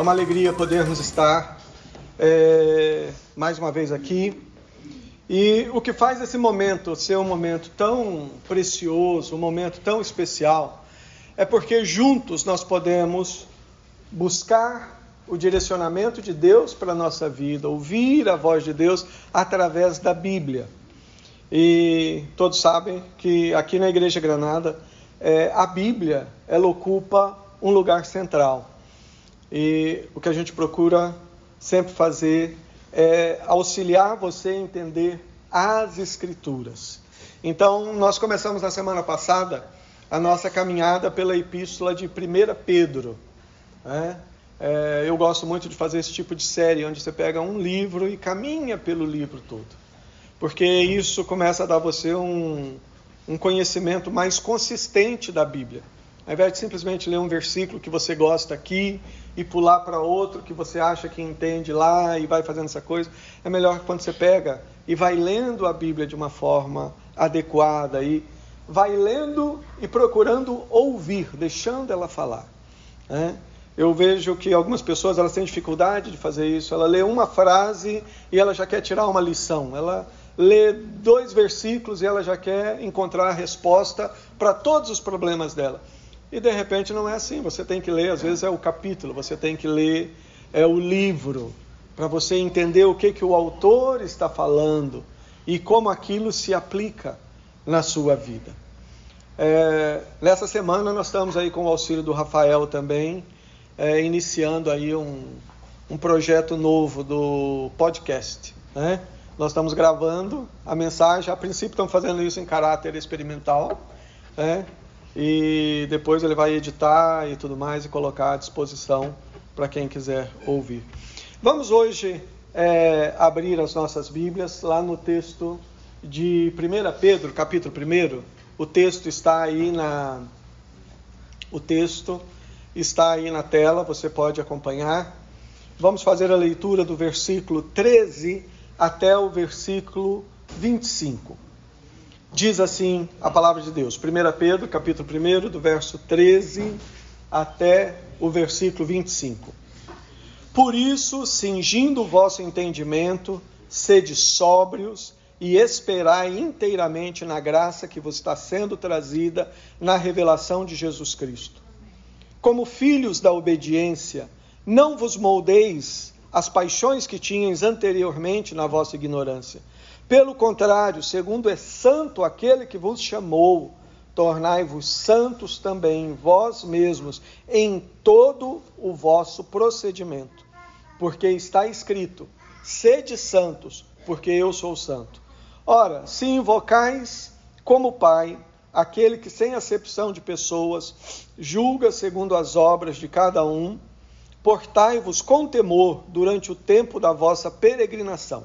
É uma alegria podermos estar é, mais uma vez aqui. E o que faz esse momento ser um momento tão precioso, um momento tão especial, é porque juntos nós podemos buscar o direcionamento de Deus para a nossa vida, ouvir a voz de Deus através da Bíblia. E todos sabem que aqui na Igreja Granada, é, a Bíblia ela ocupa um lugar central. E o que a gente procura sempre fazer é auxiliar você a entender as Escrituras. Então, nós começamos na semana passada a nossa caminhada pela epístola de 1 Pedro. Né? É, eu gosto muito de fazer esse tipo de série, onde você pega um livro e caminha pelo livro todo. Porque isso começa a dar você um, um conhecimento mais consistente da Bíblia. Ao invés de simplesmente ler um versículo que você gosta aqui e pular para outro que você acha que entende lá e vai fazendo essa coisa, é melhor quando você pega e vai lendo a Bíblia de uma forma adequada e vai lendo e procurando ouvir, deixando ela falar. Né? Eu vejo que algumas pessoas elas têm dificuldade de fazer isso. Ela lê uma frase e ela já quer tirar uma lição. Ela lê dois versículos e ela já quer encontrar a resposta para todos os problemas dela. E de repente não é assim. Você tem que ler, às vezes é o capítulo, você tem que ler é o livro para você entender o que que o autor está falando e como aquilo se aplica na sua vida. É, nessa semana nós estamos aí com o auxílio do Rafael também, é, iniciando aí um, um projeto novo do podcast. Né? Nós estamos gravando a mensagem, a princípio estamos fazendo isso em caráter experimental, né? E depois ele vai editar e tudo mais e colocar à disposição para quem quiser ouvir. Vamos hoje é, abrir as nossas Bíblias lá no texto de 1 Pedro, capítulo 1. O texto está aí na o texto está aí na tela, você pode acompanhar. Vamos fazer a leitura do versículo 13 até o versículo 25. Diz assim a palavra de Deus, 1 Pedro, capítulo 1, do verso 13 até o versículo 25. Por isso, cingindo o vosso entendimento, sede sóbrios e esperai inteiramente na graça que vos está sendo trazida na revelação de Jesus Cristo. Como filhos da obediência, não vos moldeis as paixões que tinhas anteriormente na vossa ignorância pelo contrário, segundo é santo aquele que vos chamou, tornai-vos santos também vós mesmos em todo o vosso procedimento. Porque está escrito: sede santos, porque eu sou santo. Ora, se invocais como Pai aquele que, sem acepção de pessoas, julga segundo as obras de cada um, portai-vos com temor durante o tempo da vossa peregrinação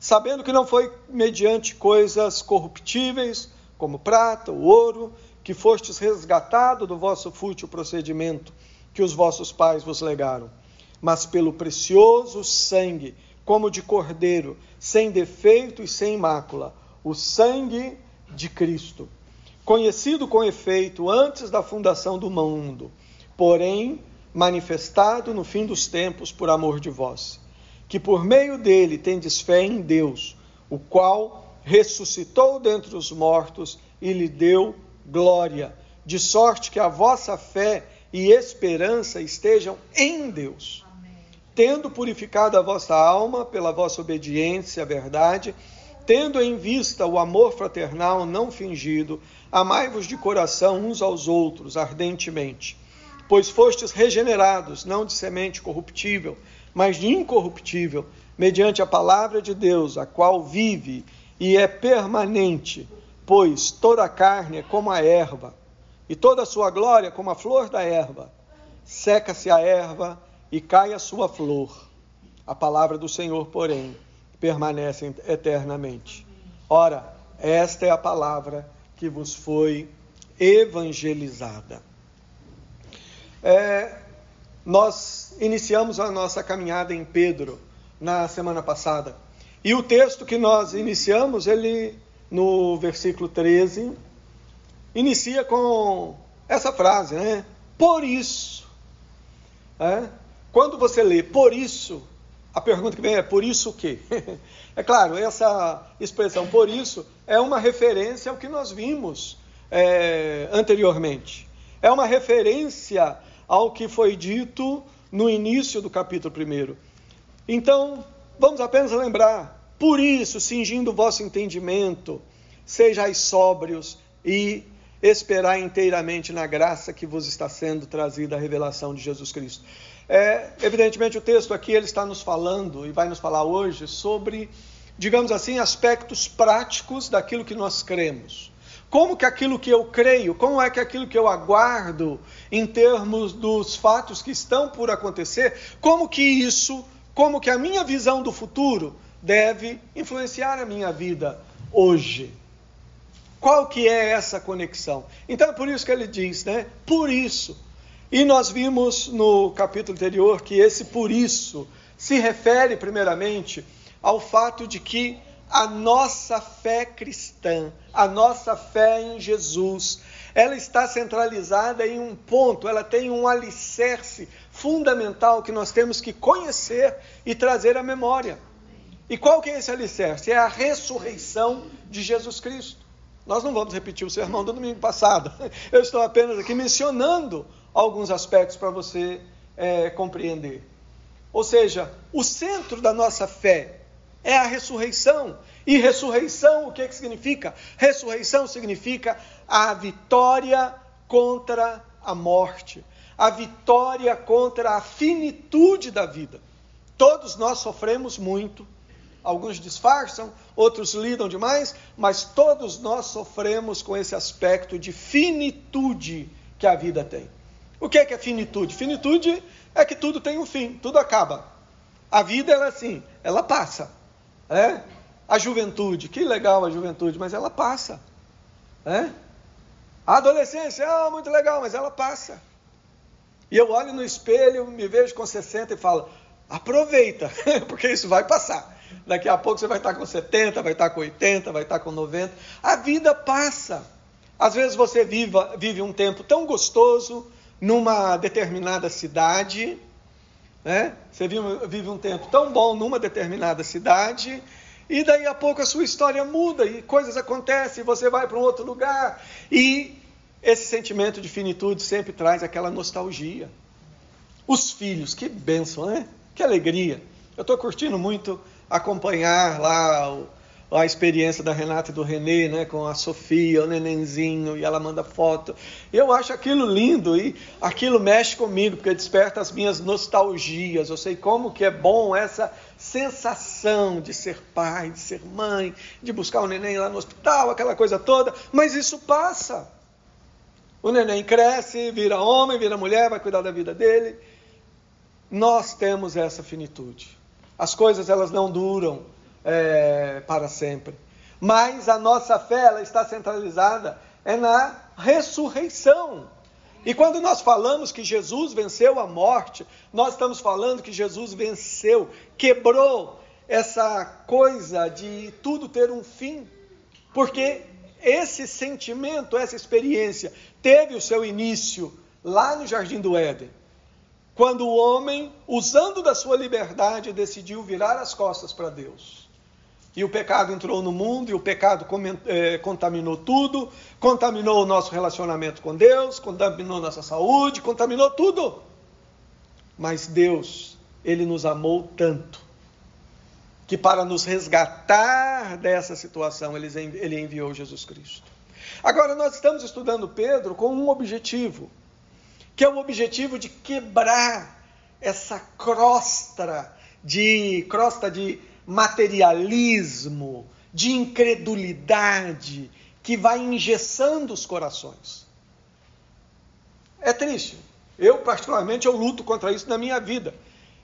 sabendo que não foi mediante coisas corruptíveis, como prata ou ouro, que fostes resgatado do vosso fútil procedimento que os vossos pais vos legaram, mas pelo precioso sangue, como de cordeiro, sem defeito e sem mácula, o sangue de Cristo, conhecido com efeito antes da fundação do mundo, porém manifestado no fim dos tempos por amor de vós que por meio dele tendes fé em Deus, o qual ressuscitou dentre os mortos e lhe deu glória, de sorte que a vossa fé e esperança estejam em Deus. Tendo purificado a vossa alma pela vossa obediência à verdade, tendo em vista o amor fraternal não fingido, amai-vos de coração uns aos outros ardentemente, pois fostes regenerados, não de semente corruptível, mas incorruptível, mediante a palavra de Deus, a qual vive e é permanente, pois toda a carne é como a erva, e toda a sua glória como a flor da erva. Seca-se a erva e cai a sua flor. A palavra do Senhor, porém, permanece eternamente. Ora, esta é a palavra que vos foi evangelizada. É, nós iniciamos a nossa caminhada em Pedro na semana passada. E o texto que nós iniciamos, ele no versículo 13, inicia com essa frase, né? Por isso. É? quando você lê por isso, a pergunta que vem é por isso o quê? é claro, essa expressão por isso é uma referência ao que nós vimos é, anteriormente. É uma referência ao que foi dito no início do capítulo 1. Então, vamos apenas lembrar: por isso, cingindo o vosso entendimento, sejais sóbrios e esperar inteiramente na graça que vos está sendo trazida a revelação de Jesus Cristo. É, evidentemente, o texto aqui ele está nos falando e vai nos falar hoje sobre, digamos assim, aspectos práticos daquilo que nós cremos. Como que aquilo que eu creio, como é que aquilo que eu aguardo em termos dos fatos que estão por acontecer, como que isso, como que a minha visão do futuro deve influenciar a minha vida hoje. Qual que é essa conexão? Então é por isso que ele diz, né? Por isso. E nós vimos no capítulo anterior que esse por isso se refere primeiramente ao fato de que a nossa fé cristã, a nossa fé em Jesus, ela está centralizada em um ponto, ela tem um alicerce fundamental que nós temos que conhecer e trazer à memória. E qual que é esse alicerce? É a ressurreição de Jesus Cristo. Nós não vamos repetir o sermão do domingo passado. Eu estou apenas aqui mencionando alguns aspectos para você é, compreender. Ou seja, o centro da nossa fé é a ressurreição. E ressurreição, o que, que significa? Ressurreição significa a vitória contra a morte, a vitória contra a finitude da vida. Todos nós sofremos muito, alguns disfarçam, outros lidam demais, mas todos nós sofremos com esse aspecto de finitude que a vida tem. O que é, que é finitude? Finitude é que tudo tem um fim, tudo acaba. A vida é assim, ela passa. É? A juventude, que legal a juventude, mas ela passa. É? A adolescência, ah, muito legal, mas ela passa. E eu olho no espelho, me vejo com 60 e falo, aproveita, porque isso vai passar. Daqui a pouco você vai estar com 70, vai estar com 80, vai estar com 90. A vida passa. Às vezes você viva, vive um tempo tão gostoso numa determinada cidade, né? Você vive, um tempo tão bom numa determinada cidade, e daí a pouco a sua história muda e coisas acontecem, você vai para um outro lugar, e esse sentimento de finitude sempre traz aquela nostalgia. Os filhos, que bênção, né? Que alegria. Eu estou curtindo muito acompanhar lá o, a experiência da Renata e do Renê, né, com a Sofia, o nenenzinho, e ela manda foto. Eu acho aquilo lindo e aquilo mexe comigo, porque desperta as minhas nostalgias. Eu sei como que é bom essa sensação de ser pai, de ser mãe, de buscar o neném lá no hospital, aquela coisa toda, mas isso passa. O neném cresce, vira homem, vira mulher, vai cuidar da vida dele. Nós temos essa finitude. As coisas elas não duram é, para sempre. Mas a nossa fé ela está centralizada é na ressurreição. E quando nós falamos que Jesus venceu a morte, nós estamos falando que Jesus venceu, quebrou essa coisa de tudo ter um fim. Porque esse sentimento, essa experiência teve o seu início lá no jardim do Éden quando o homem, usando da sua liberdade, decidiu virar as costas para Deus. E o pecado entrou no mundo, e o pecado é, contaminou tudo, contaminou o nosso relacionamento com Deus, contaminou nossa saúde, contaminou tudo. Mas Deus, Ele nos amou tanto, que para nos resgatar dessa situação, Ele enviou Jesus Cristo. Agora, nós estamos estudando Pedro com um objetivo que é o objetivo de quebrar essa crosta de crosta de materialismo, de incredulidade que vai engessando os corações. É triste. Eu particularmente eu luto contra isso na minha vida.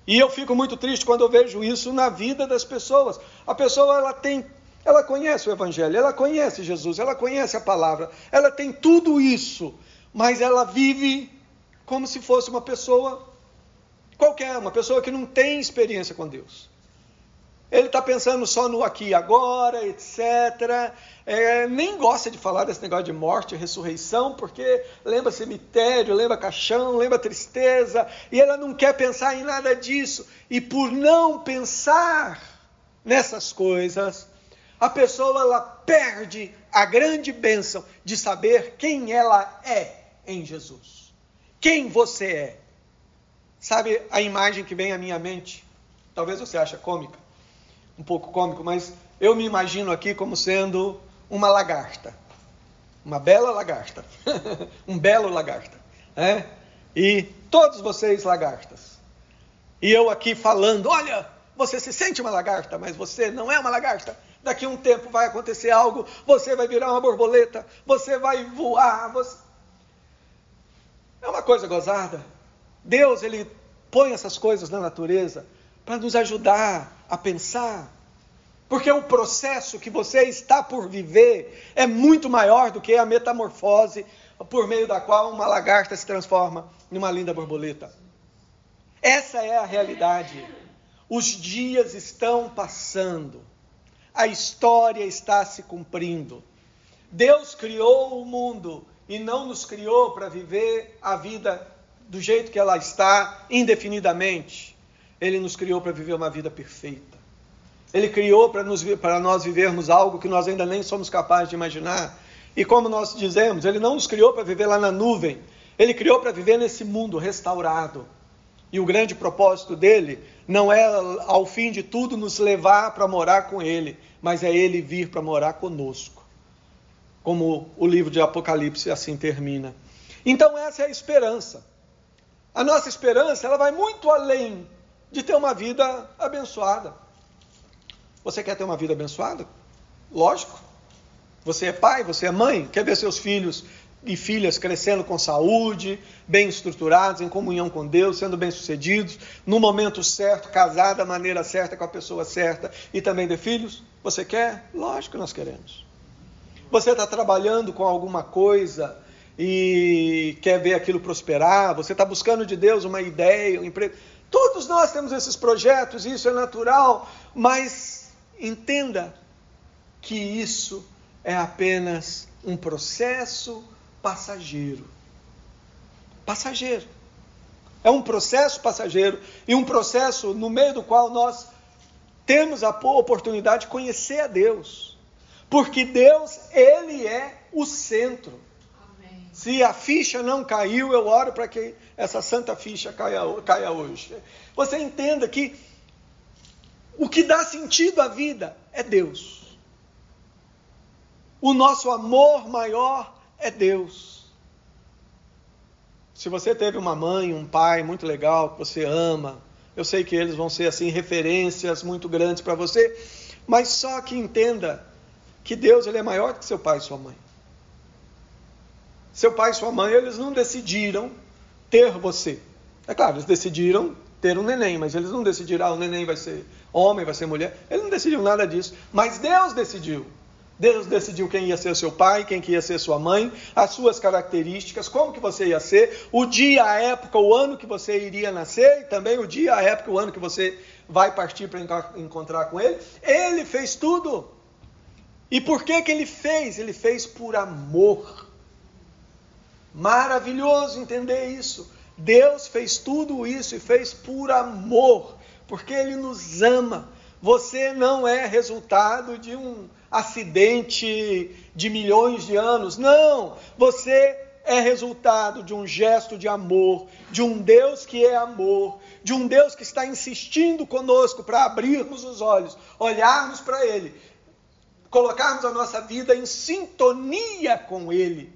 E eu fico muito triste quando eu vejo isso na vida das pessoas. A pessoa ela tem ela conhece o evangelho, ela conhece Jesus, ela conhece a palavra, ela tem tudo isso, mas ela vive como se fosse uma pessoa qualquer, uma pessoa que não tem experiência com Deus. Ele está pensando só no aqui e agora, etc. É, nem gosta de falar desse negócio de morte e ressurreição, porque lembra cemitério, lembra caixão, lembra tristeza, e ela não quer pensar em nada disso. E por não pensar nessas coisas, a pessoa ela perde a grande bênção de saber quem ela é em Jesus. Quem você é. Sabe a imagem que vem à minha mente? Talvez você ache cômica, um pouco cômico, mas eu me imagino aqui como sendo uma lagarta. Uma bela lagarta. um belo lagarta. Né? E todos vocês lagartas. E eu aqui falando, olha, você se sente uma lagarta, mas você não é uma lagarta. Daqui a um tempo vai acontecer algo, você vai virar uma borboleta, você vai voar. Você... É uma coisa gozada. Deus, ele põe essas coisas na natureza para nos ajudar a pensar. Porque o processo que você está por viver é muito maior do que a metamorfose por meio da qual uma lagarta se transforma numa linda borboleta. Essa é a realidade. Os dias estão passando. A história está se cumprindo. Deus criou o mundo e não nos criou para viver a vida do jeito que ela está, indefinidamente. Ele nos criou para viver uma vida perfeita. Ele criou para, nós vivermos algo que nós ainda nem somos capazes de imaginar. E como nós dizemos, Ele não nos criou para viver lá na nuvem. Ele criou para viver nesse mundo restaurado. E o grande propósito dele não é, ao fim de tudo, nos levar para morar com Ele, mas é Ele vir para morar conosco. Como o livro de Apocalipse assim termina. Então, essa é a esperança. A nossa esperança ela vai muito além de ter uma vida abençoada. Você quer ter uma vida abençoada? Lógico. Você é pai, você é mãe, quer ver seus filhos e filhas crescendo com saúde, bem estruturados, em comunhão com Deus, sendo bem-sucedidos, no momento certo, casar da maneira certa com a pessoa certa e também de filhos? Você quer? Lógico que nós queremos. Você está trabalhando com alguma coisa e quer ver aquilo prosperar, você está buscando de Deus uma ideia, um emprego. Todos nós temos esses projetos, isso é natural, mas entenda que isso é apenas um processo passageiro. Passageiro. É um processo passageiro e um processo no meio do qual nós temos a oportunidade de conhecer a Deus. Porque Deus, Ele é o centro. Se a ficha não caiu, eu oro para que essa santa ficha caia, caia hoje. Você entenda que o que dá sentido à vida é Deus. O nosso amor maior é Deus. Se você teve uma mãe, um pai muito legal que você ama, eu sei que eles vão ser assim referências muito grandes para você, mas só que entenda que Deus ele é maior que seu pai e sua mãe. Seu pai e sua mãe, eles não decidiram ter você. É claro, eles decidiram ter um neném, mas eles não decidiram, ah, o neném vai ser homem, vai ser mulher. Eles não decidiram nada disso. Mas Deus decidiu. Deus decidiu quem ia ser seu pai, quem que ia ser sua mãe, as suas características, como que você ia ser, o dia, a época, o ano que você iria nascer, e também o dia, a época, o ano que você vai partir para encontrar com ele. Ele fez tudo. E por que que ele fez? Ele fez por amor. Maravilhoso entender isso. Deus fez tudo isso e fez por amor, porque Ele nos ama. Você não é resultado de um acidente de milhões de anos. Não! Você é resultado de um gesto de amor, de um Deus que é amor, de um Deus que está insistindo conosco para abrirmos os olhos, olharmos para Ele, colocarmos a nossa vida em sintonia com Ele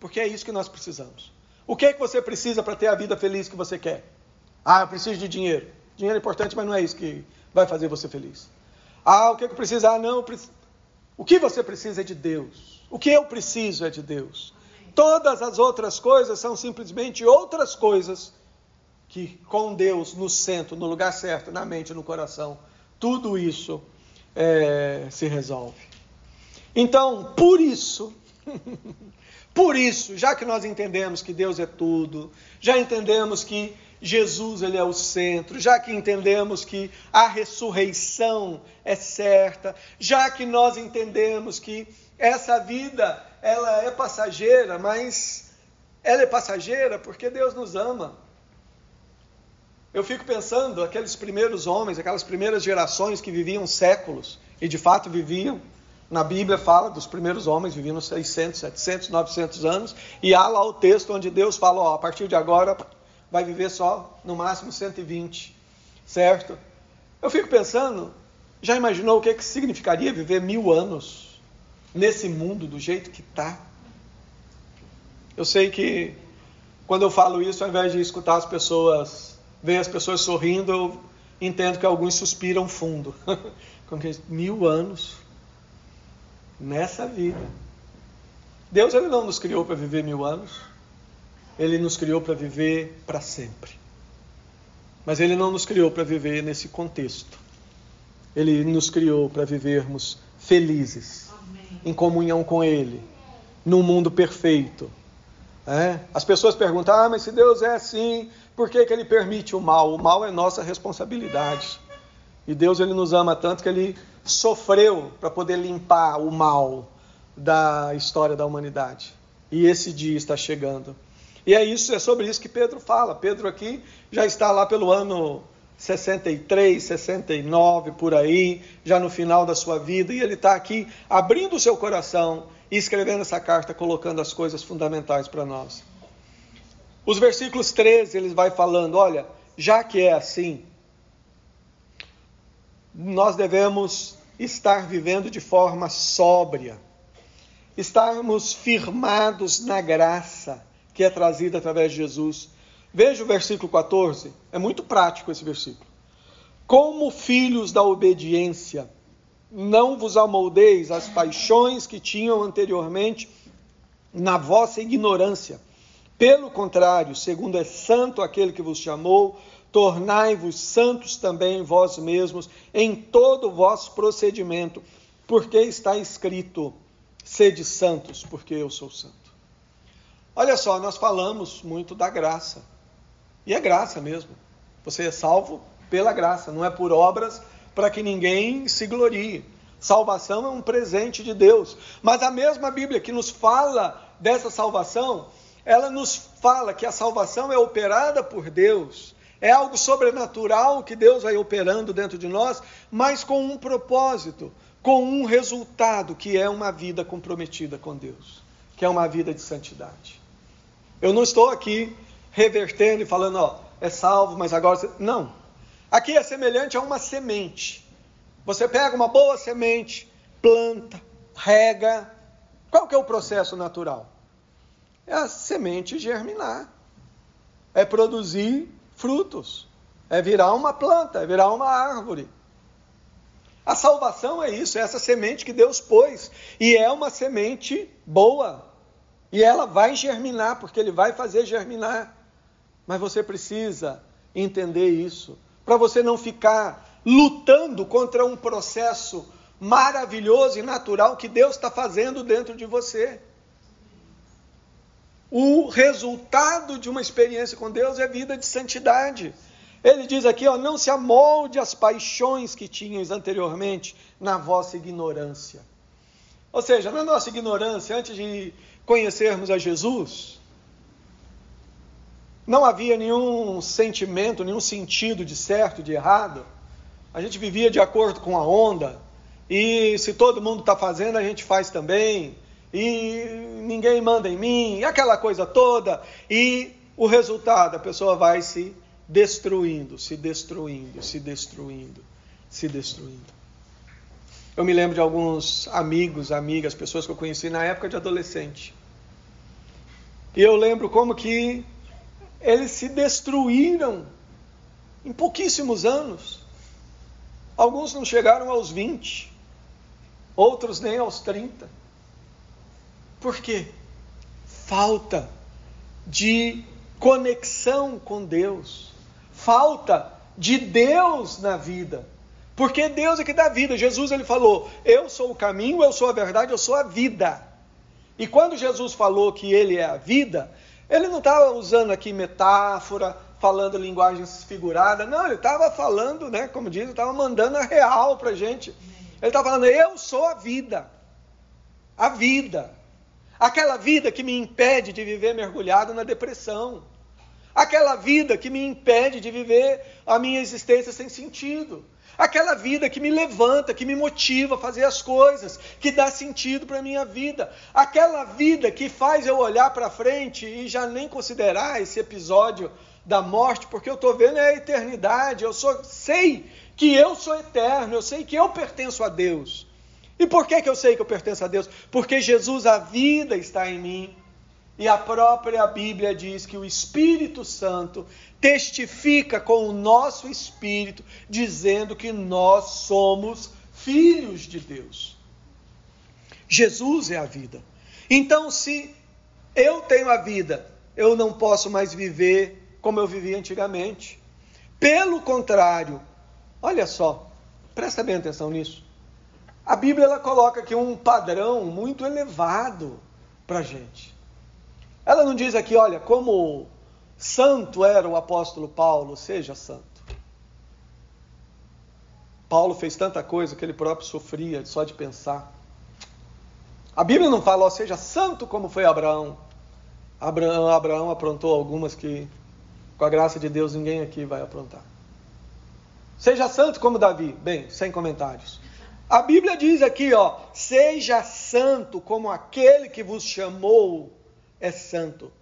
porque é isso que nós precisamos. O que é que você precisa para ter a vida feliz que você quer? Ah, eu preciso de dinheiro. Dinheiro é importante, mas não é isso que vai fazer você feliz. Ah, o que é que eu preciso? Ah, não, o que você precisa é de Deus. O que eu preciso é de Deus. Todas as outras coisas são simplesmente outras coisas que com Deus no centro, no lugar certo, na mente, no coração, tudo isso é, se resolve. Então, por isso, Por isso, já que nós entendemos que Deus é tudo, já entendemos que Jesus ele é o centro, já que entendemos que a ressurreição é certa, já que nós entendemos que essa vida ela é passageira, mas ela é passageira porque Deus nos ama. Eu fico pensando aqueles primeiros homens, aquelas primeiras gerações que viviam séculos e de fato viviam. Na Bíblia fala dos primeiros homens viviam 600, 700, 900 anos e há lá o texto onde Deus fala, ó, a partir de agora vai viver só no máximo 120, certo? Eu fico pensando, já imaginou o que, que significaria viver mil anos nesse mundo do jeito que está? Eu sei que quando eu falo isso, ao invés de escutar as pessoas, ver as pessoas sorrindo, eu entendo que alguns suspiram fundo. Com mil anos nessa vida. Deus ele não nos criou para viver mil anos. Ele nos criou para viver para sempre. Mas Ele não nos criou para viver nesse contexto. Ele nos criou para vivermos felizes, Amém. em comunhão com Ele, num mundo perfeito. É? As pessoas perguntam: ah, mas se Deus é assim, por que, que Ele permite o mal? O mal é nossa responsabilidade. E Deus ele nos ama tanto que Ele sofreu para poder limpar o mal da história da humanidade. E esse dia está chegando. E é isso, é sobre isso que Pedro fala. Pedro aqui já está lá pelo ano 63, 69, por aí, já no final da sua vida, e ele está aqui abrindo o seu coração e escrevendo essa carta, colocando as coisas fundamentais para nós. Os versículos 13, ele vai falando: olha, já que é assim, nós devemos estar vivendo de forma sóbria, estarmos firmados na graça que é trazida através de Jesus. Veja o versículo 14, é muito prático esse versículo. Como filhos da obediência, não vos amoldeis às paixões que tinham anteriormente na vossa ignorância. Pelo contrário, segundo é santo aquele que vos chamou, tornai-vos santos também vós mesmos em todo o vosso procedimento, porque está escrito: sede santos, porque eu sou santo. Olha só, nós falamos muito da graça. E é graça mesmo. Você é salvo pela graça, não é por obras para que ninguém se glorie. Salvação é um presente de Deus. Mas a mesma Bíblia que nos fala dessa salvação, ela nos fala que a salvação é operada por Deus. É algo sobrenatural que Deus vai operando dentro de nós, mas com um propósito, com um resultado, que é uma vida comprometida com Deus, que é uma vida de santidade. Eu não estou aqui revertendo e falando, ó, é salvo, mas agora. Você... Não. Aqui é semelhante a uma semente. Você pega uma boa semente, planta, rega. Qual que é o processo natural? É a semente germinar. É produzir frutos. É virar uma planta, é virar uma árvore. A salvação é isso, é essa semente que Deus pôs. E é uma semente boa, e ela vai germinar, porque ele vai fazer germinar. Mas você precisa entender isso, para você não ficar lutando contra um processo maravilhoso e natural que Deus está fazendo dentro de você. O resultado de uma experiência com Deus é vida de santidade. Ele diz aqui, ó, não se amolde às paixões que tinhas anteriormente na vossa ignorância. Ou seja, na nossa ignorância, antes de conhecermos a Jesus, não havia nenhum sentimento, nenhum sentido de certo, de errado. A gente vivia de acordo com a onda, e se todo mundo está fazendo, a gente faz também, e ninguém manda em mim, aquela coisa toda, e o resultado, a pessoa vai se destruindo, se destruindo, se destruindo, se destruindo. Eu me lembro de alguns amigos, amigas, pessoas que eu conheci na época de adolescente. E eu lembro como que eles se destruíram em pouquíssimos anos. Alguns não chegaram aos 20, outros nem aos 30. Por quê? Falta de conexão com Deus, falta de Deus na vida. Porque Deus é que dá vida. Jesus ele falou: "Eu sou o caminho, eu sou a verdade, eu sou a vida". E quando Jesus falou que ele é a vida, ele não estava usando aqui metáfora, falando linguagens figuradas. Não, ele estava falando, né, como diz, estava mandando a real para gente. Ele estava falando, eu sou a vida. A vida. Aquela vida que me impede de viver mergulhado na depressão. Aquela vida que me impede de viver a minha existência sem sentido. Aquela vida que me levanta, que me motiva a fazer as coisas, que dá sentido para a minha vida. Aquela vida que faz eu olhar para frente e já nem considerar esse episódio da morte, porque eu estou vendo é a eternidade. Eu sou, sei que eu sou eterno, eu sei que eu pertenço a Deus. E por que, que eu sei que eu pertenço a Deus? Porque Jesus, a vida está em mim. E a própria Bíblia diz que o Espírito Santo testifica com o nosso espírito, dizendo que nós somos filhos de Deus. Jesus é a vida. Então, se eu tenho a vida, eu não posso mais viver como eu vivia antigamente. Pelo contrário, olha só, presta bem atenção nisso. A Bíblia ela coloca aqui um padrão muito elevado para a gente. Ela não diz aqui, olha, como santo era o apóstolo Paulo, seja santo. Paulo fez tanta coisa que ele próprio sofria só de pensar. A Bíblia não fala, ó, seja santo como foi Abraão. Abraão. Abraão aprontou algumas que, com a graça de Deus, ninguém aqui vai aprontar. Seja santo como Davi. Bem, sem comentários. A Bíblia diz aqui, ó, seja santo como aquele que vos chamou é santo.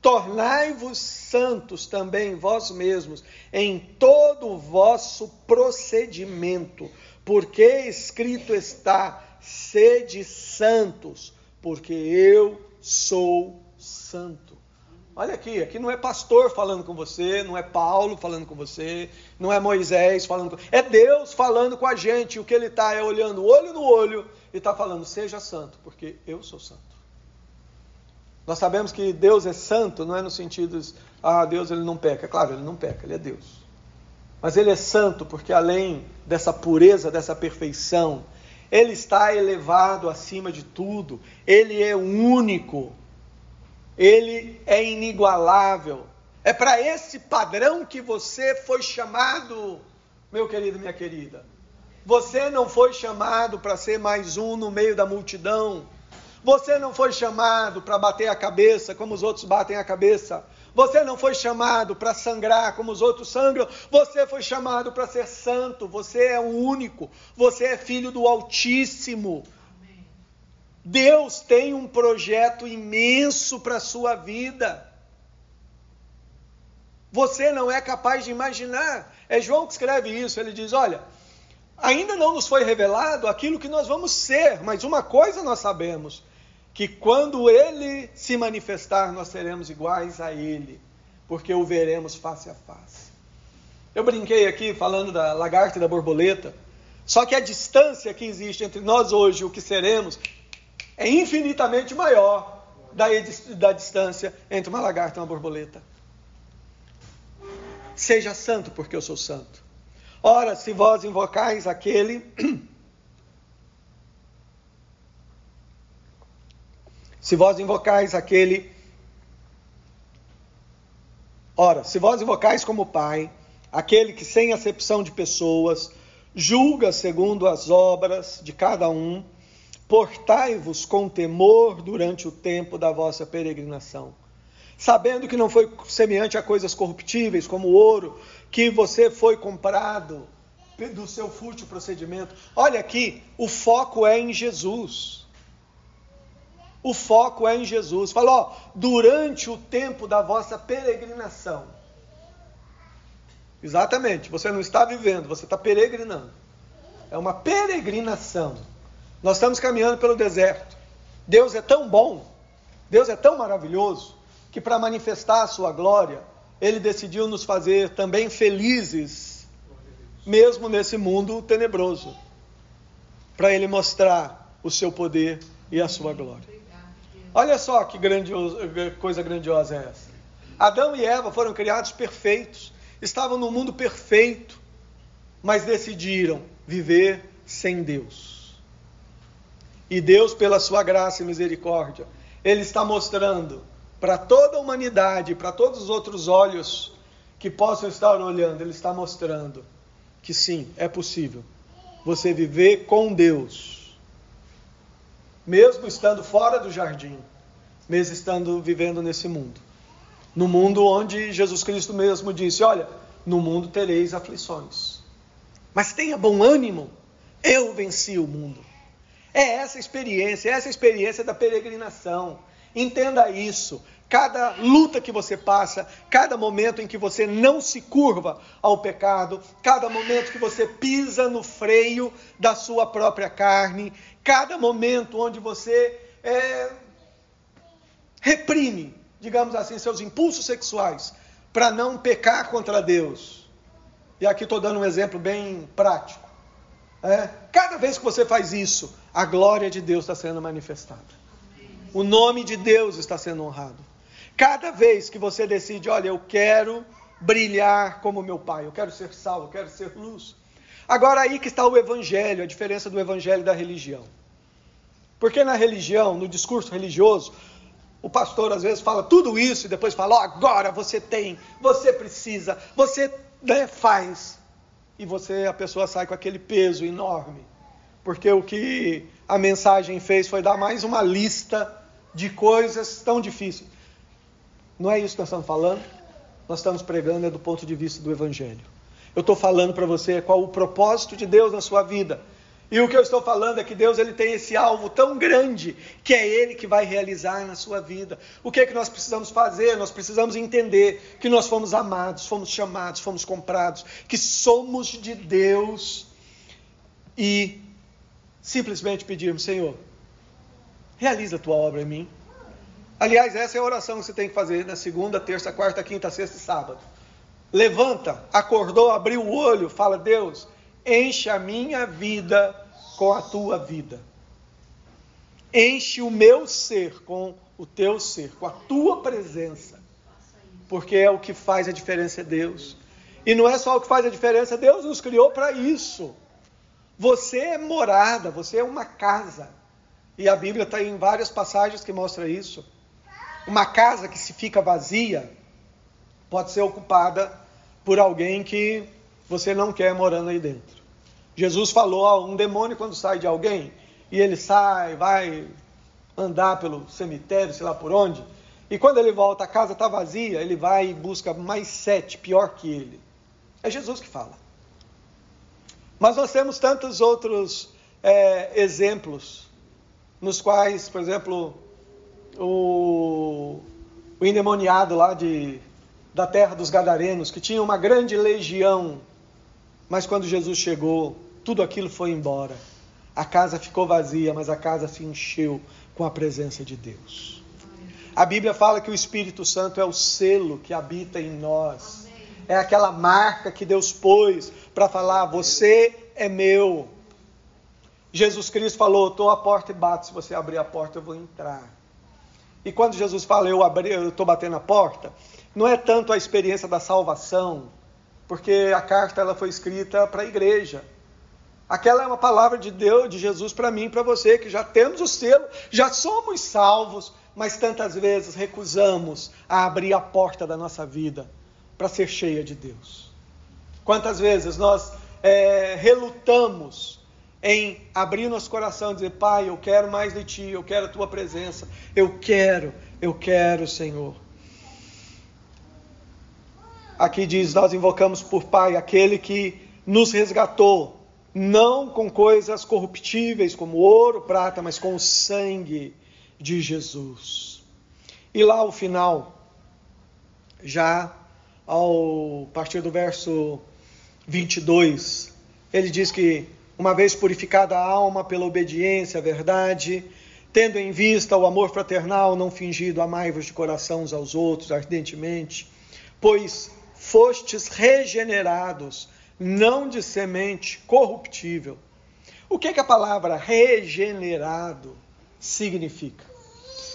Tornai-vos santos também vós mesmos em todo o vosso procedimento, porque escrito está: sede santos, porque eu sou santo. Olha aqui, aqui não é pastor falando com você, não é Paulo falando com você, não é Moisés falando com É Deus falando com a gente. O que ele está é olhando olho no olho e está falando: seja santo, porque eu sou santo. Nós sabemos que Deus é santo, não é no sentido, de, ah, Deus ele não peca. Claro, ele não peca, ele é Deus. Mas ele é santo porque além dessa pureza, dessa perfeição, ele está elevado acima de tudo, ele é único ele é inigualável. É para esse padrão que você foi chamado, meu querido, minha querida. Você não foi chamado para ser mais um no meio da multidão. Você não foi chamado para bater a cabeça como os outros batem a cabeça. Você não foi chamado para sangrar como os outros sangram. Você foi chamado para ser santo. Você é o único. Você é filho do Altíssimo. Deus tem um projeto imenso para a sua vida. Você não é capaz de imaginar. É João que escreve isso. Ele diz: Olha, ainda não nos foi revelado aquilo que nós vamos ser, mas uma coisa nós sabemos: que quando ele se manifestar, nós seremos iguais a ele, porque o veremos face a face. Eu brinquei aqui falando da lagarta e da borboleta. Só que a distância que existe entre nós hoje e o que seremos é infinitamente maior da, da distância entre uma lagarta e uma borboleta. Seja santo, porque eu sou santo. Ora, se vós invocais aquele. se vós invocais aquele. Ora, se vós invocais como Pai, aquele que sem acepção de pessoas julga segundo as obras de cada um, Portai-vos com temor durante o tempo da vossa peregrinação, sabendo que não foi semelhante a coisas corruptíveis, como ouro, que você foi comprado do seu fútil procedimento. Olha aqui, o foco é em Jesus. O foco é em Jesus. Falou, durante o tempo da vossa peregrinação. Exatamente, você não está vivendo, você está peregrinando. É uma peregrinação. Nós estamos caminhando pelo deserto. Deus é tão bom, Deus é tão maravilhoso, que para manifestar a sua glória, ele decidiu nos fazer também felizes, mesmo nesse mundo tenebroso, para ele mostrar o seu poder e a sua glória. Olha só que grandioso, coisa grandiosa é essa. Adão e Eva foram criados perfeitos, estavam no mundo perfeito, mas decidiram viver sem Deus. E Deus, pela sua graça e misericórdia, Ele está mostrando para toda a humanidade, para todos os outros olhos, que possam estar olhando, ele está mostrando que sim, é possível você viver com Deus, mesmo estando fora do jardim, mesmo estando vivendo nesse mundo. No mundo onde Jesus Cristo mesmo disse: Olha, no mundo tereis aflições, mas tenha bom ânimo, eu venci o mundo. É essa experiência, é essa experiência da peregrinação. Entenda isso. Cada luta que você passa, cada momento em que você não se curva ao pecado, cada momento que você pisa no freio da sua própria carne, cada momento onde você é, reprime, digamos assim, seus impulsos sexuais para não pecar contra Deus. E aqui estou dando um exemplo bem prático. É, cada vez que você faz isso, a glória de Deus está sendo manifestada. O nome de Deus está sendo honrado. Cada vez que você decide, olha, eu quero brilhar como meu pai, eu quero ser salvo, eu quero ser luz. Agora aí que está o evangelho, a diferença do evangelho e da religião. Porque na religião, no discurso religioso, o pastor às vezes fala tudo isso e depois fala: oh, agora você tem, você precisa, você né, faz. E você, a pessoa sai com aquele peso enorme. Porque o que a mensagem fez foi dar mais uma lista de coisas tão difíceis. Não é isso que nós estamos falando? Nós estamos pregando é do ponto de vista do Evangelho. Eu estou falando para você qual o propósito de Deus na sua vida. E o que eu estou falando é que Deus ele tem esse alvo tão grande que é Ele que vai realizar na sua vida. O que é que nós precisamos fazer? Nós precisamos entender que nós fomos amados, fomos chamados, fomos comprados, que somos de Deus e simplesmente pedirmos, Senhor, realiza a tua obra em mim. Aliás, essa é a oração que você tem que fazer na segunda, terça, quarta, quinta, sexta e sábado. Levanta, acordou, abriu o olho, fala: Deus, enche a minha vida com a tua vida. Enche o meu ser com o teu ser, com a tua presença. Porque é o que faz a diferença, é Deus. E não é só o que faz a diferença, Deus nos criou para isso. Você é morada, você é uma casa. E a Bíblia está em várias passagens que mostra isso. Uma casa que se fica vazia pode ser ocupada por alguém que você não quer morando aí dentro. Jesus falou, ó, um demônio quando sai de alguém e ele sai, vai andar pelo cemitério, sei lá por onde, e quando ele volta a casa está vazia, ele vai e busca mais sete pior que ele. É Jesus que fala. Mas nós temos tantos outros é, exemplos nos quais, por exemplo, o, o endemoniado lá de, da terra dos Gadarenos, que tinha uma grande legião, mas quando Jesus chegou, tudo aquilo foi embora. A casa ficou vazia, mas a casa se encheu com a presença de Deus. A Bíblia fala que o Espírito Santo é o selo que habita em nós. É aquela marca que Deus pôs para falar: você é meu. Jesus Cristo falou: estou à porta e bato, se você abrir a porta eu vou entrar. E quando Jesus fala, eu estou batendo a porta, não é tanto a experiência da salvação, porque a carta ela foi escrita para a igreja. Aquela é uma palavra de Deus, de Jesus para mim para você, que já temos o selo, já somos salvos, mas tantas vezes recusamos a abrir a porta da nossa vida para ser cheia de Deus. Quantas vezes nós é, relutamos em abrir nosso coração e dizer: Pai, eu quero mais de Ti, eu quero a Tua presença, eu quero, eu quero, Senhor. Aqui diz: Nós invocamos por Pai aquele que nos resgatou, não com coisas corruptíveis como ouro, prata, mas com o sangue de Jesus. E lá ao final, já ao partir do verso 22, ele diz que uma vez purificada a alma pela obediência à verdade, tendo em vista o amor fraternal não fingido, amai-vos de coração uns aos outros ardentemente, pois fostes regenerados, não de semente corruptível. O que, que a palavra regenerado significa?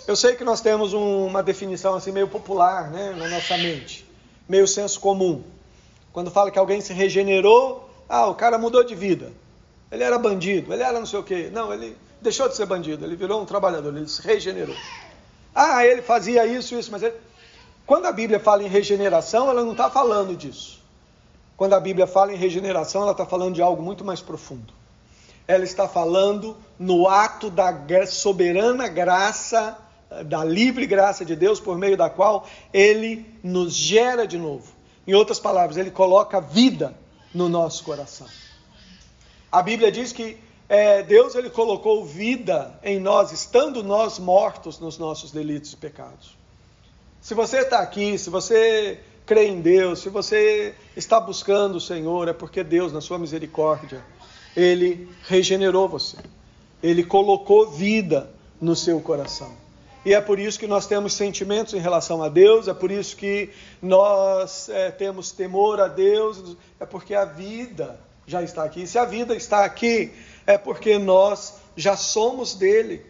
Eu sei que nós temos um, uma definição assim meio popular né, na nossa mente, meio senso comum. Quando fala que alguém se regenerou, ah, o cara mudou de vida. Ele era bandido, ele era não sei o quê. Não, ele deixou de ser bandido, ele virou um trabalhador, ele se regenerou. Ah, ele fazia isso, isso, mas ele... Quando a Bíblia fala em regeneração, ela não está falando disso. Quando a Bíblia fala em regeneração, ela está falando de algo muito mais profundo. Ela está falando no ato da soberana graça, da livre graça de Deus, por meio da qual Ele nos gera de novo. Em outras palavras, Ele coloca vida no nosso coração. A Bíblia diz que é, Deus ele colocou vida em nós, estando nós mortos nos nossos delitos e pecados. Se você está aqui, se você crê em Deus, se você está buscando o Senhor, é porque Deus, na sua misericórdia, ele regenerou você. Ele colocou vida no seu coração. E é por isso que nós temos sentimentos em relação a Deus, é por isso que nós é, temos temor a Deus, é porque a vida já está aqui. Se a vida está aqui, é porque nós já somos dele.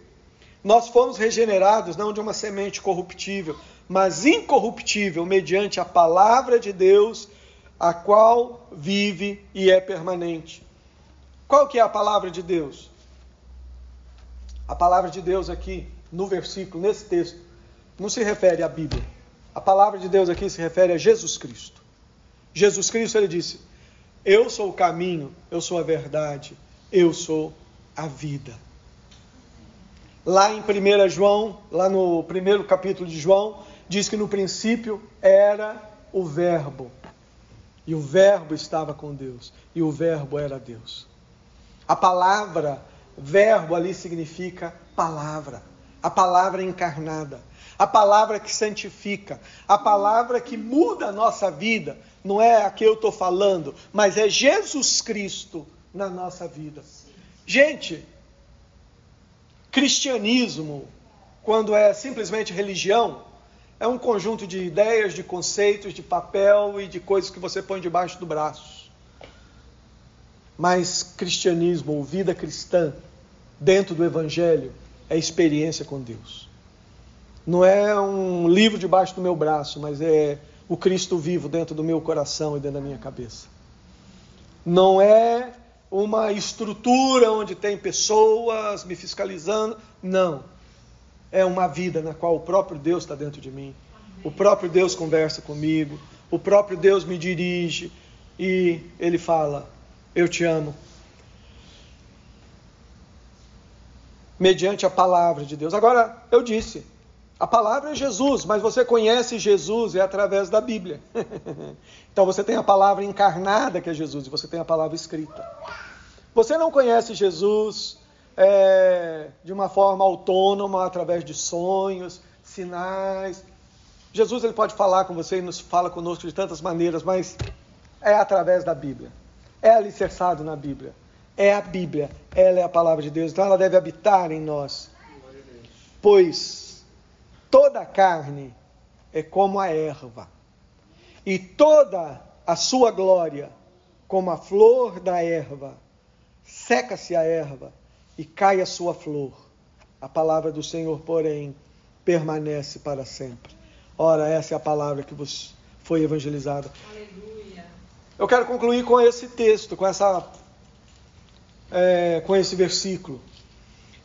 Nós fomos regenerados não de uma semente corruptível, mas incorruptível, mediante a palavra de Deus, a qual vive e é permanente. Qual que é a palavra de Deus? A palavra de Deus aqui, no versículo, nesse texto, não se refere à Bíblia. A palavra de Deus aqui se refere a Jesus Cristo. Jesus Cristo, ele disse: Eu sou o caminho, eu sou a verdade, eu sou a vida. Lá em 1 João, lá no primeiro capítulo de João, diz que no princípio era o Verbo. E o Verbo estava com Deus. E o Verbo era Deus. A palavra verbo ali significa palavra. A palavra encarnada. A palavra que santifica. A palavra que muda a nossa vida. Não é a que eu estou falando, mas é Jesus Cristo na nossa vida. Gente, cristianismo, quando é simplesmente religião, é um conjunto de ideias, de conceitos, de papel e de coisas que você põe debaixo do braço. Mas cristianismo ou vida cristã, dentro do Evangelho, é experiência com Deus. Não é um livro debaixo do meu braço, mas é o Cristo vivo dentro do meu coração e dentro da minha cabeça. Não é uma estrutura onde tem pessoas me fiscalizando. Não. É uma vida na qual o próprio Deus está dentro de mim. O próprio Deus conversa comigo. O próprio Deus me dirige. E Ele fala: Eu te amo. Mediante a palavra de Deus. Agora, eu disse: a palavra é Jesus, mas você conhece Jesus é através da Bíblia. então você tem a palavra encarnada que é Jesus e você tem a palavra escrita. Você não conhece Jesus é, de uma forma autônoma, através de sonhos, sinais. Jesus ele pode falar com você e nos fala conosco de tantas maneiras, mas é através da Bíblia. É alicerçado na Bíblia. É a Bíblia, ela é a palavra de Deus, então ela deve habitar em nós. Pois toda a carne é como a erva, e toda a sua glória como a flor da erva. Seca-se a erva e cai a sua flor. A palavra do Senhor, porém, permanece para sempre. Ora, essa é a palavra que vos foi evangelizada. Aleluia. Eu quero concluir com esse texto, com essa, é, com esse versículo.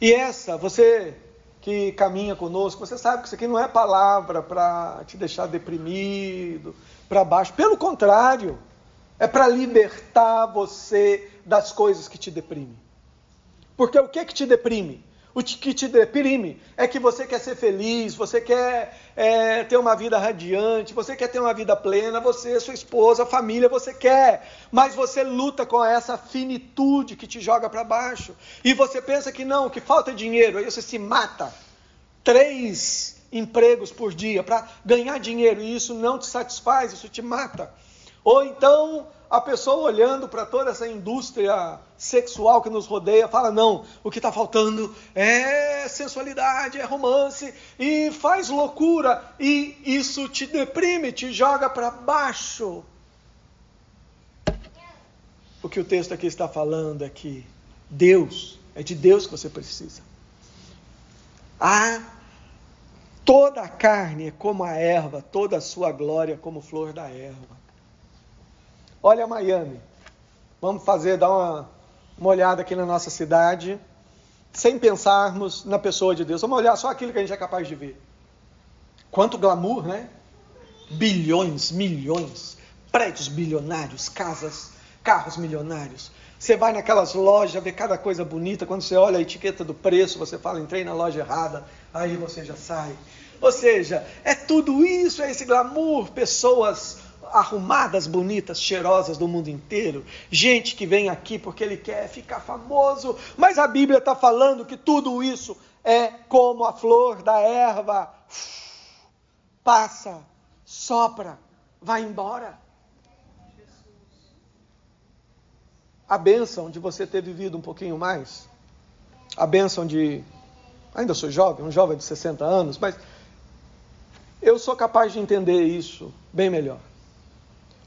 E essa, você que caminha conosco, você sabe que isso aqui não é palavra para te deixar deprimido, para baixo. Pelo contrário, é para libertar você das coisas que te deprimem. Porque o que, que te deprime? O que te deprime é que você quer ser feliz, você quer é, ter uma vida radiante, você quer ter uma vida plena, você, sua esposa, família, você quer, mas você luta com essa finitude que te joga para baixo. E você pensa que não, que falta dinheiro, aí você se mata. Três empregos por dia para ganhar dinheiro e isso não te satisfaz, isso te mata. Ou então a pessoa olhando para toda essa indústria sexual que nos rodeia, fala: não, o que está faltando é sensualidade, é romance, e faz loucura, e isso te deprime, te joga para baixo. O que o texto aqui está falando é que Deus, é de Deus que você precisa. Ah, toda a carne é como a erva, toda a sua glória como flor da erva. Olha Miami. Vamos fazer, dar uma, uma olhada aqui na nossa cidade, sem pensarmos na pessoa de Deus. Vamos olhar só aquilo que a gente é capaz de ver. Quanto glamour, né? bilhões, milhões, prédios bilionários, casas, carros milionários. Você vai naquelas lojas, vê cada coisa bonita, quando você olha a etiqueta do preço, você fala, entrei na loja errada, aí você já sai. Ou seja, é tudo isso, é esse glamour, pessoas arrumadas, bonitas, cheirosas do mundo inteiro, gente que vem aqui porque ele quer ficar famoso, mas a Bíblia está falando que tudo isso é como a flor da erva passa, sopra, vai embora. A bênção de você ter vivido um pouquinho mais, a bênção de. Ainda sou jovem, um jovem de 60 anos, mas eu sou capaz de entender isso bem melhor.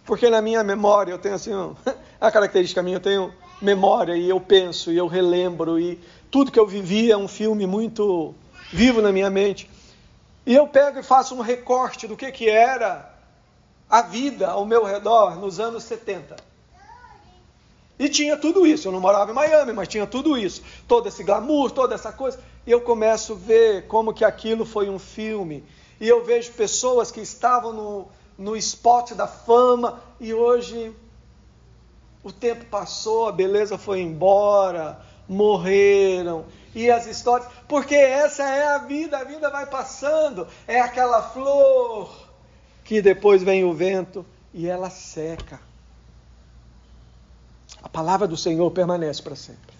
Porque na minha memória eu tenho assim, a característica minha, eu tenho memória e eu penso e eu relembro e tudo que eu vivi é um filme muito vivo na minha mente. E eu pego e faço um recorte do que, que era a vida ao meu redor nos anos 70. E tinha tudo isso. Eu não morava em Miami, mas tinha tudo isso. Todo esse glamour, toda essa coisa. E eu começo a ver como que aquilo foi um filme. E eu vejo pessoas que estavam no, no spot da fama e hoje o tempo passou, a beleza foi embora, morreram, e as histórias, porque essa é a vida, a vida vai passando, é aquela flor que depois vem o vento e ela seca. A palavra do Senhor permanece para sempre.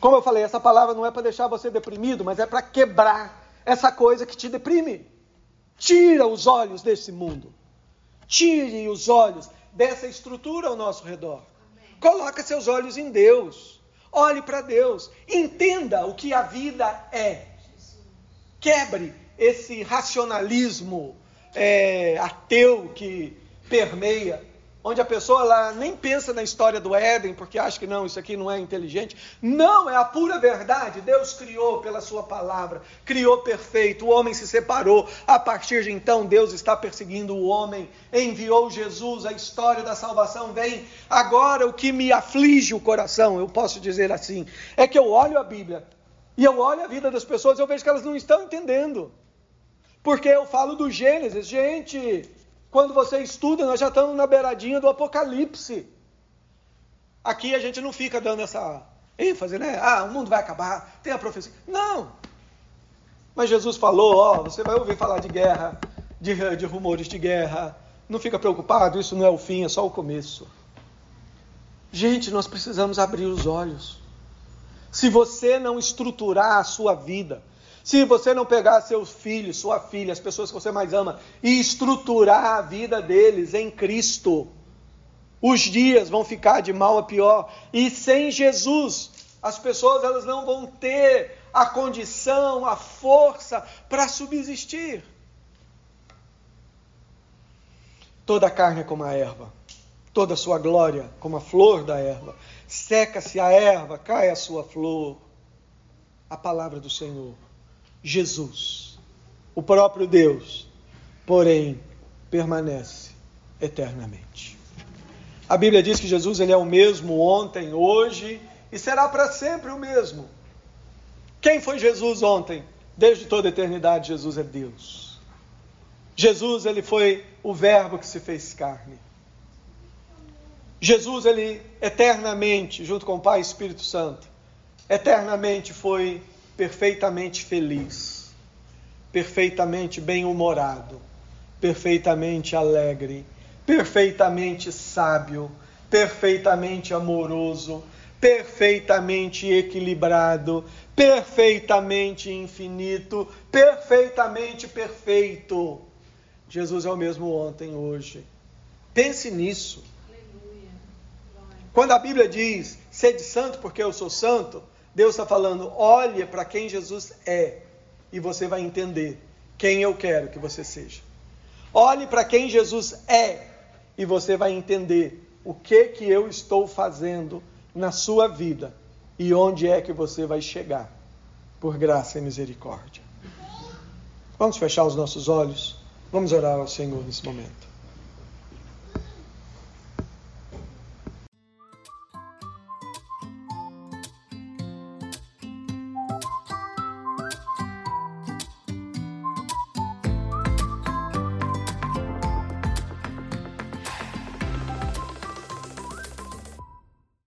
Como eu falei, essa palavra não é para deixar você deprimido, mas é para quebrar essa coisa que te deprime. Tira os olhos desse mundo. Tire os olhos dessa estrutura ao nosso redor. Coloca seus olhos em Deus. Olhe para Deus, entenda o que a vida é. Quebre esse racionalismo é, ateu que permeia onde a pessoa ela nem pensa na história do Éden, porque acha que não, isso aqui não é inteligente. Não, é a pura verdade. Deus criou pela sua palavra, criou perfeito, o homem se separou. A partir de então, Deus está perseguindo o homem, enviou Jesus, a história da salvação vem. Agora, o que me aflige o coração, eu posso dizer assim, é que eu olho a Bíblia e eu olho a vida das pessoas e eu vejo que elas não estão entendendo. Porque eu falo do Gênesis, gente, quando você estuda, nós já estamos na beiradinha do Apocalipse. Aqui a gente não fica dando essa ênfase, né? Ah, o mundo vai acabar, tem a profecia. Não! Mas Jesus falou: ó, você vai ouvir falar de guerra, de, de rumores de guerra. Não fica preocupado, isso não é o fim, é só o começo. Gente, nós precisamos abrir os olhos. Se você não estruturar a sua vida, se você não pegar seus filhos, sua filha, as pessoas que você mais ama e estruturar a vida deles em Cristo, os dias vão ficar de mal a pior. E sem Jesus, as pessoas elas não vão ter a condição, a força para subsistir. Toda a carne é como a erva, toda a sua glória como a flor da erva. Seca-se a erva, cai a sua flor. A palavra do Senhor Jesus, o próprio Deus, porém permanece eternamente. A Bíblia diz que Jesus ele é o mesmo ontem, hoje e será para sempre o mesmo. Quem foi Jesus ontem? Desde toda a eternidade Jesus é Deus. Jesus ele foi o verbo que se fez carne. Jesus ele eternamente, junto com o Pai e Espírito Santo, eternamente foi perfeitamente feliz, perfeitamente bem-humorado, perfeitamente alegre, perfeitamente sábio, perfeitamente amoroso, perfeitamente equilibrado, perfeitamente infinito, perfeitamente perfeito. Jesus é o mesmo ontem, hoje. Pense nisso. Quando a Bíblia diz, sede santo porque eu sou santo, Deus está falando: olhe para quem Jesus é e você vai entender quem eu quero que você seja. Olhe para quem Jesus é e você vai entender o que que eu estou fazendo na sua vida e onde é que você vai chegar, por graça e misericórdia. Vamos fechar os nossos olhos, vamos orar ao Senhor nesse momento.